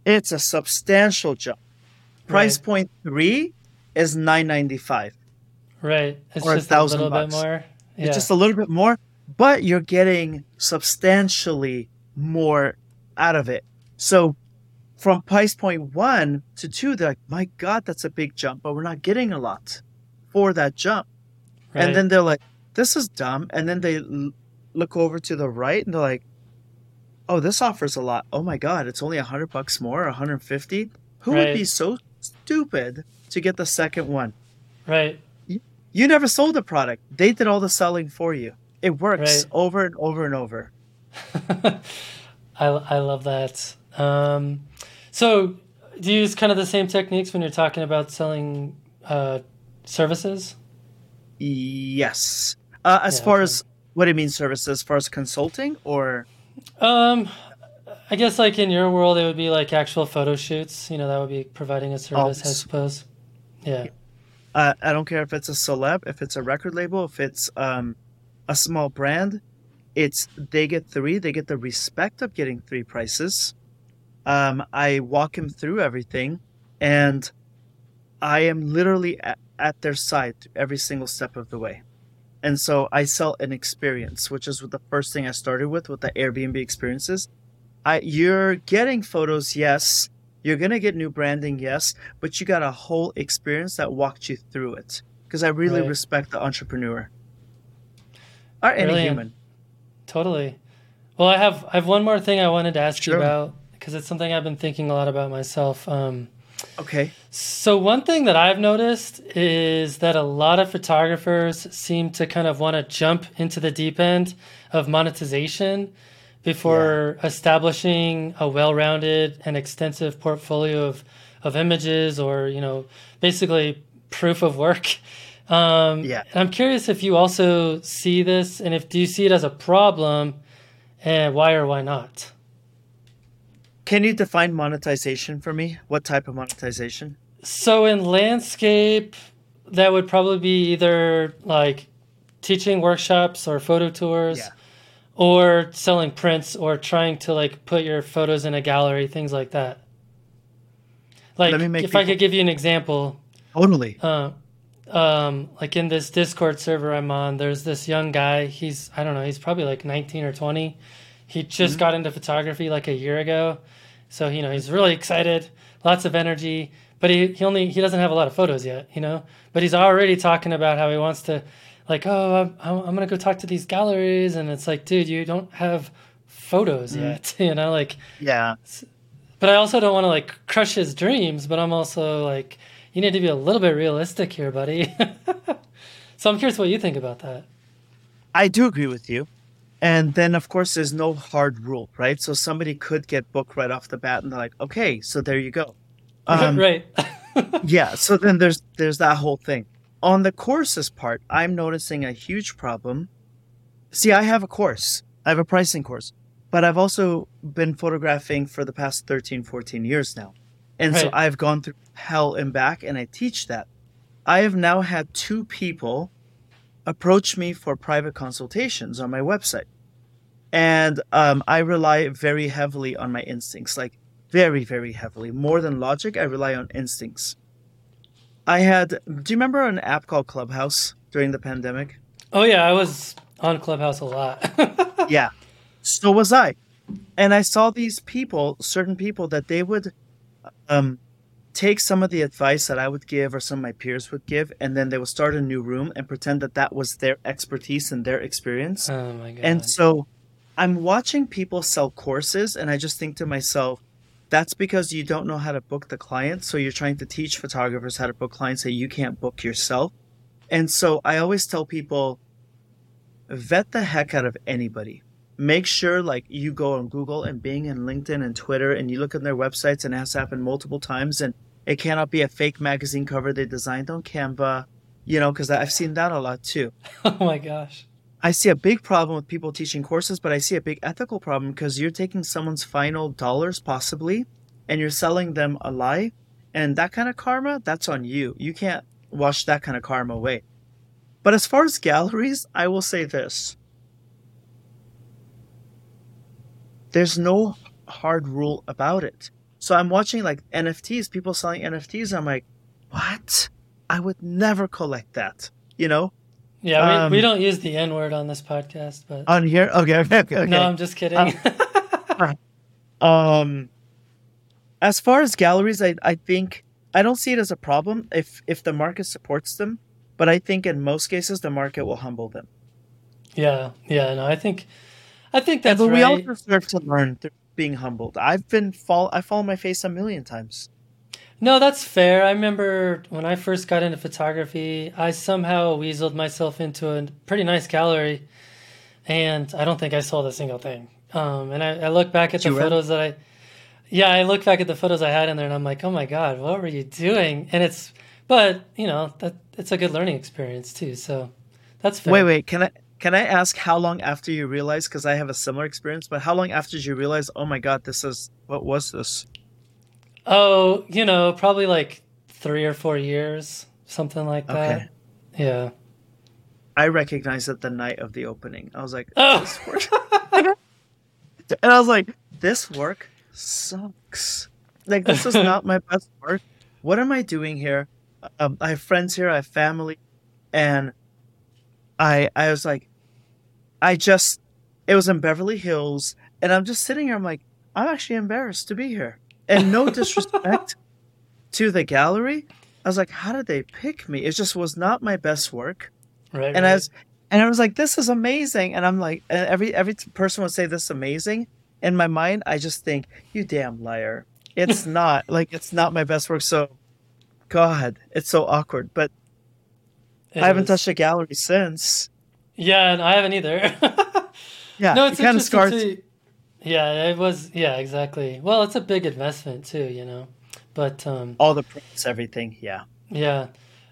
it's a substantial jump price Right. point three is 995 Right. It's or just a thousand little bit more. Yeah. it's just a little bit more but you're getting substantially more out of it so from price point one to two they're like my god that's a big jump but we're not getting a lot for that jump right. And then they're like, this is dumb. And then they look over to the right and they're like, oh, this offers a lot. Oh my God, it's only 100 bucks more, 150. Who would be so stupid to get the second one? right. You never sold the product. They did all the selling for you. It works Right. over and over and over. I, I love that. Um, so, do you use kind of the same techniques when you're talking about selling uh, services? Yes. Uh, as Yeah, far okay. as what do you mean services? As far as consulting or Um, I guess like in your world, it would be like actual photo shoots. You know, that would be providing a service, I suppose. Yeah. uh, I don't care if it's a celeb, if it's a record label, if it's um, a small brand. It's they get three. They get the respect of getting three prices. Um, I walk them through everything, and I am literally at, at their side every single step of the way. And so I sell an experience, which is what the first thing I started with with the Airbnb experiences. I you're getting photos, yes. You're gonna get new branding, yes, but you got a whole experience that walked you through it. Because I really Right. respect the entrepreneur. Or any human. Totally. Well, I have I have one more thing I wanted to ask Sure. you about because it's something I've been thinking a lot about myself. Um, Okay. so one thing that I've noticed is that a lot of photographers seem to kind of want to jump into the deep end of monetization before establishing a well-rounded and extensive portfolio of, of images or you know basically proof of work. Um, Yeah. and I'm curious if you also see this and if do you see it as a problem and why or why not? Can you define monetization for me? What type of monetization? So in landscape, that would probably be either like teaching workshops or photo tours, Yeah. or selling prints or trying to like put your photos in a gallery, things like that. Like Let me make if I could give you an example, Totally. uh, um, like in this Discord server I'm on, there's this young guy. He's I don't know, he's probably like 19 or 20. He just got into photography like a year ago, so you know he's really excited, lots of energy. But he, he only he doesn't have a lot of photos yet, you know. But he's already talking about how he wants to, like, oh, I'm, I'm gonna go talk to these galleries, and it's like, dude, you don't have photos mm-hmm. yet, you know, like Yeah. but I also don't want to like crush his dreams, but I'm also like, you need to be a little bit realistic here, buddy. so I'm curious what you think about that. I do agree with you. And then, of course, there's no hard rule, right? So somebody could get booked right off the bat, and they're like, "Okay, so there you go." Um, right. yeah. So then there's there's that whole thing. On the courses part, I'm noticing a huge problem. See, I have a course. I have a pricing course, but I've also been photographing for the past 13, 14 years now. And so I've gone through hell and back, and I teach that. I have now had two people approach me for private consultations on my website. And um, I rely very heavily on my instincts, like very, very heavily. More than logic, I rely on instincts. I had, do you remember an app called Clubhouse during the pandemic? oh yeah, I was on Clubhouse a lot. yeah. So was I. And I saw these people, certain people, that they would um, take some of the advice that I would give or some of my peers would give, and then they would start a new room and pretend that that was their expertise and their experience. oh my god. And so I'm watching people sell courses, and I just think to myself, that's because you don't know how to book the client. So you're trying to teach photographers how to book clients that you can't book yourself. And so I always tell people, vet the heck out of anybody. Make sure like you go on Google and Bing and LinkedIn and Twitter and you look at their websites and it has happened multiple times and it cannot be a fake magazine cover they designed on Canva, you know, because I've seen that a lot too. oh my gosh. I see a big problem with people teaching courses, but I see a big ethical problem because you're taking someone's final dollars, possibly, and you're selling them a lie. And that kind of karma, that's on you. You can't wash that kind of karma away. But as far as galleries, I will say this there's no hard rule about it. So I'm watching like NFTs, people selling NFTs. I'm like, what? I would never collect that, you know? Yeah, we, Um, we don't use the N word on this podcast, but On here? Okay, okay, okay. okay. no, I'm just kidding. Um, as far as galleries, I, I think I don't see it as a problem if if the market supports them, but I think in most cases the market will humble them. yeah, yeah. No, I think, I think that's but we all deserve to learn through being humbled. I've been fall I fall on my face a million times. No, that's fair. I remember when I first got into photography, I somehow weaseled myself into a pretty nice gallery. and I don't think I sold a single thing. Um, and I, I look back at the you photos that I, yeah, I look back at the photos I had in there, and I'm like, oh my god, what were you doing? And it's, but you know, that it's a good learning experience too. So that's fair. Wait, wait. Can I can I ask how long after you realized? Because I have a similar experience. But how long after did you realize? Oh my God, this is what was this? Oh, you know, probably like three or four years, something like that. Okay. Yeah. I recognized it the night of the opening. I was like, Oh. this work. and I was like, this work sucks. Like this is not my best work. What am I doing here? Um, I have friends here. I have family, and I I was like, I just it was in Beverly Hills, and I'm just sitting here. I'm like, I'm actually embarrassed to be here, and no disrespect to the gallery. I was like, how did they pick me? It just was not my best work Right. and right. I was and I was like, this is amazing. And I'm like, and every every person would say this is amazing. In my mind, I just think, you damn liar. It's not like it's not my best work. So, God, it's so awkward. But It I haven't is. touched a gallery since. Yeah, and I haven't either. Yeah, no, it it's kind of scars. to- Yeah, it was. Yeah, exactly. Well, it's a big investment too, you know. But um, all the prints, everything. Yeah, yeah,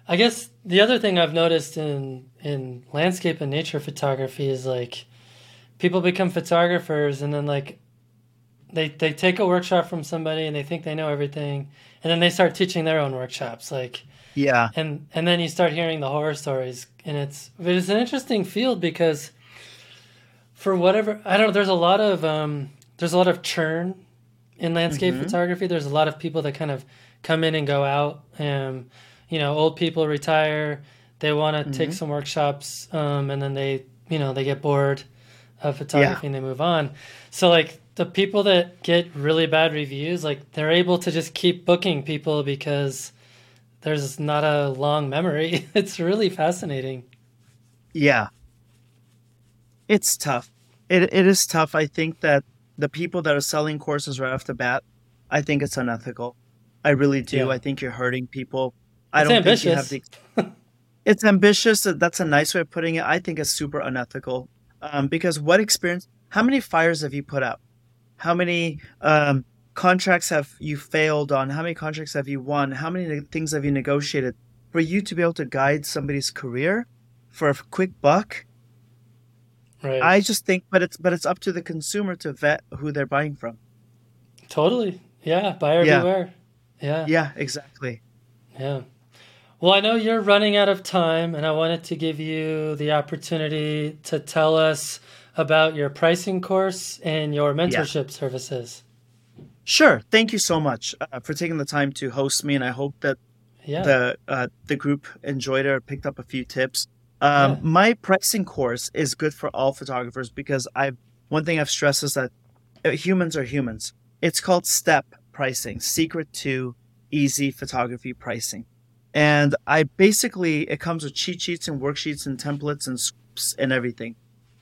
I guess the other thing I've noticed in in landscape and nature photography is like people become photographers and then like they they take a workshop from somebody and they think they know everything and then they start teaching their own workshops like yeah, and and then you start hearing the horror stories and it's it's an interesting field because for whatever i don't know there's a lot of um there's a lot of churn in landscape Mhm. photography there's a lot of people that kind of come in and go out um you know old people retire they want to take Mhm. some workshops um and then they you know they get bored of photography and they move on so like the people that get really bad reviews like they're able to just keep booking people because there's not a long memory. It's really fascinating. yeah. It's tough. It it is tough. I think that the people that are selling courses right off the bat, I think it's unethical. I really do. Yeah. I think you're hurting people. I It's don't think you have ambitious. the it's ambitious that's a nice way of putting it i think it's super unethical um, because what experience how many fires have you put out how many um, contracts have you failed on how many contracts have you won how many things have you negotiated for you to be able to guide somebody's career for a quick buck Right. i just think but it's but it's up to the consumer to vet who they're buying from totally. Yeah. Buyer Yeah. beware. Yeah. yeah exactly Yeah. Well, I know you're running out of time, and I wanted to give you the opportunity to tell us about your pricing course and your mentorship services. Sure thank you so much uh, for taking the time to host me and i hope that Yeah. the uh, the group enjoyed it or picked up a few tips. Um, Yeah. My pricing course is good for all photographers because I one thing I've stressed is that uh, humans are humans. It's called STEP pricing, secret to easy photography pricing, and I basically it comes with cheat sheets and worksheets and templates and scripts and everything.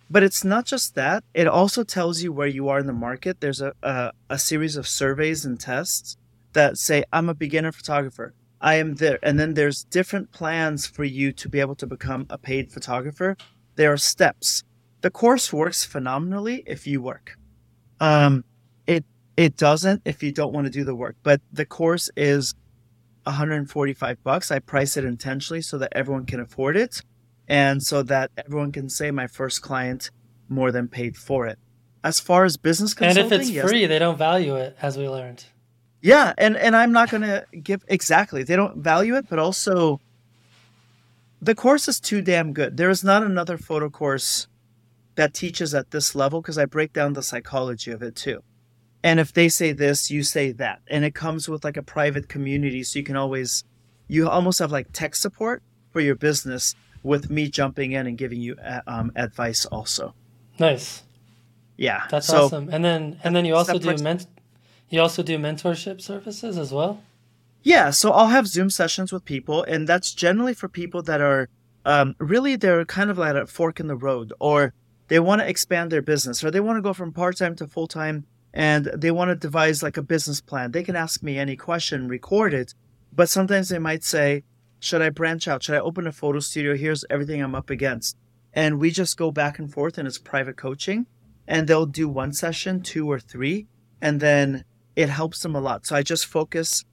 But it's not just that; it also tells you where you are in the market. There's a a, a series of surveys and tests that say I'm a beginner photographer. I am there. And then there's different plans for you to be able to become a paid photographer. There are steps. The course works phenomenally if you work. Um, it it doesn't if you don't want to do the work. But the course is 145 bucks. I price it intentionally so that everyone can afford it, and so that everyone can say my first client more than paid for it. As far as business consulting, and if it's yes, free, they don't value it, as we learned. yeah, and and I'm not going to give exactly. They don't value it, but also the course is too damn good. There is not another photo course that teaches at this level because I break down the psychology of it too. And if they say this, you say that, and it comes with like a private community, so you can always you almost have like tech support for your business with me jumping in and giving you uh, um, advice also. Nice. Yeah, That's so awesome. And then and then you also do you also do mentorship services as well. Yeah, so I'll have Zoom sessions with people, and that's generally for people that are um, really they're kind of like at a fork in the road, or they want to expand their business, or they want to go from part time to full time, and they want to devise like a business plan. They can ask me any question, record it, but sometimes they might say, "Should I branch out? Should I open a photo studio? Here's everything I'm up against." and we just go back and forth and it's private coaching and they'll do one session, two or three, and then it helps them a lot. So I just focus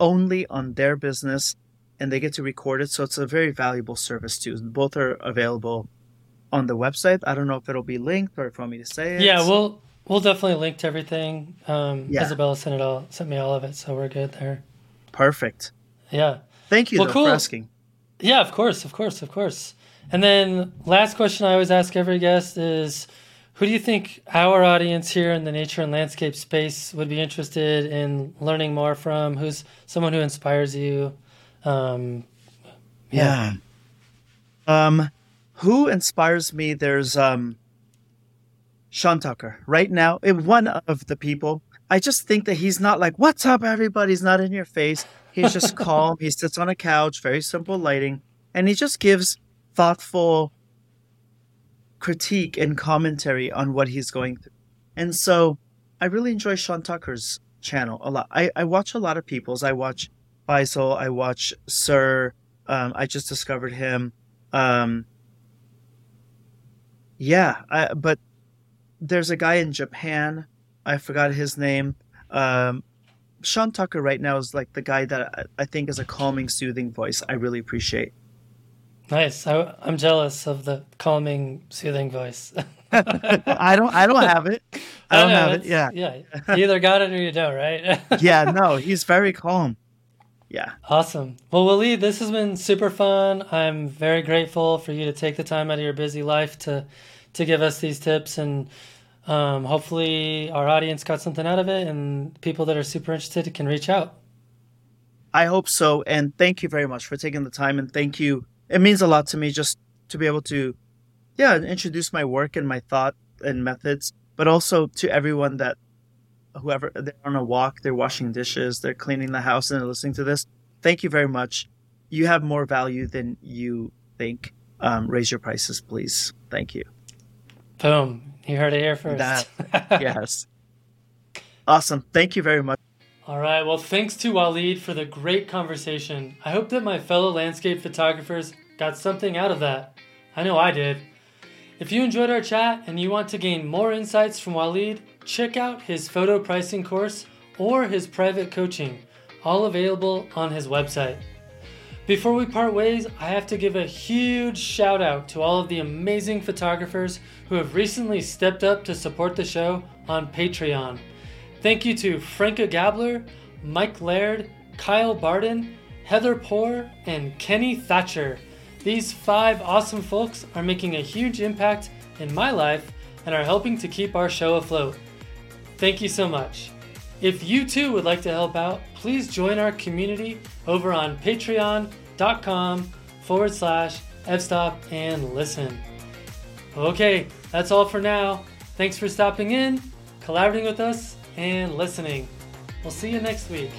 only on their business and they get to record it. So it's a very valuable service too. Both are available on the website. I don't know if it'll be linked or if you want me to say it. Yeah, we'll we'll definitely link to everything. Um, yeah. Isabella sent it all, sent me all of it, so we're good there. Perfect. Yeah. Thank you well, though, cool. for asking. Yeah, of course, of course, of course. And then last question I always ask every guest is who do you think our audience here in the nature and landscape space would be interested in learning more from? Who's someone who inspires you? Um, yeah. yeah. Um, who inspires me? There's um, Sean Tucker. Right now, one of the people. I just think that he's not like, "What's up, everybody's not in your face. He's just calm. He sits on a couch, very simple lighting, and he just gives thoughtful critique and commentary on what he's going through. And so I really enjoy Sean Tucker's channel a lot. I, I watch a lot of people's. I watch Faisal, I watch Sir. Um, I just discovered him. Um, yeah, I, but there's a guy in Japan. I forgot his name. Um, Sean Tucker right now is like the guy that I, I think is a calming, soothing voice. I really appreciate. Nice. I, am jealous of the calming, soothing voice. I don't. I don't have it. I don't I have it. Yeah. Yeah. You either got it or you don't, right? yeah. No. He's very calm. Yeah. Awesome. Well, Walid, this has been super fun. I'm very grateful for you to take the time out of your busy life to to give us these tips, and um, hopefully our audience got something out of it, and people that are super interested can reach out. I hope so, and thank you very much for taking the time, and thank you it means a lot to me just to be able to, yeah, introduce my work and my thought and methods, but also to everyone that whoever they're on a walk, they're washing dishes, they're cleaning the house, and they're listening to this. Thank you very much. You have more value than you think. Um, raise your prices, please. Thank you. Boom. You heard it here first. That, yes. Awesome. Thank you very much. All right. Well, thanks to Walid for the great conversation. I hope that my fellow landscape photographers got something out of that. I know I did. If you enjoyed our chat and you want to gain more insights from Walid, check out his photo pricing course or his private coaching, all available on his website. Before we part ways, I have to give a huge shout out to all of the amazing photographers who have recently stepped up to support the show on Patreon. Thank you to Franka Gabler, Mike Laird, Kyle Barden, Heather Poor, and Kenny Thatcher. These five awesome folks are making a huge impact in my life and are helping to keep our show afloat. Thank you so much. If you too would like to help out, please join our community over on patreon.com forward slash fstop and listen. Okay, that's all for now. Thanks for stopping in, collaborating with us, and listening. We'll see you next week.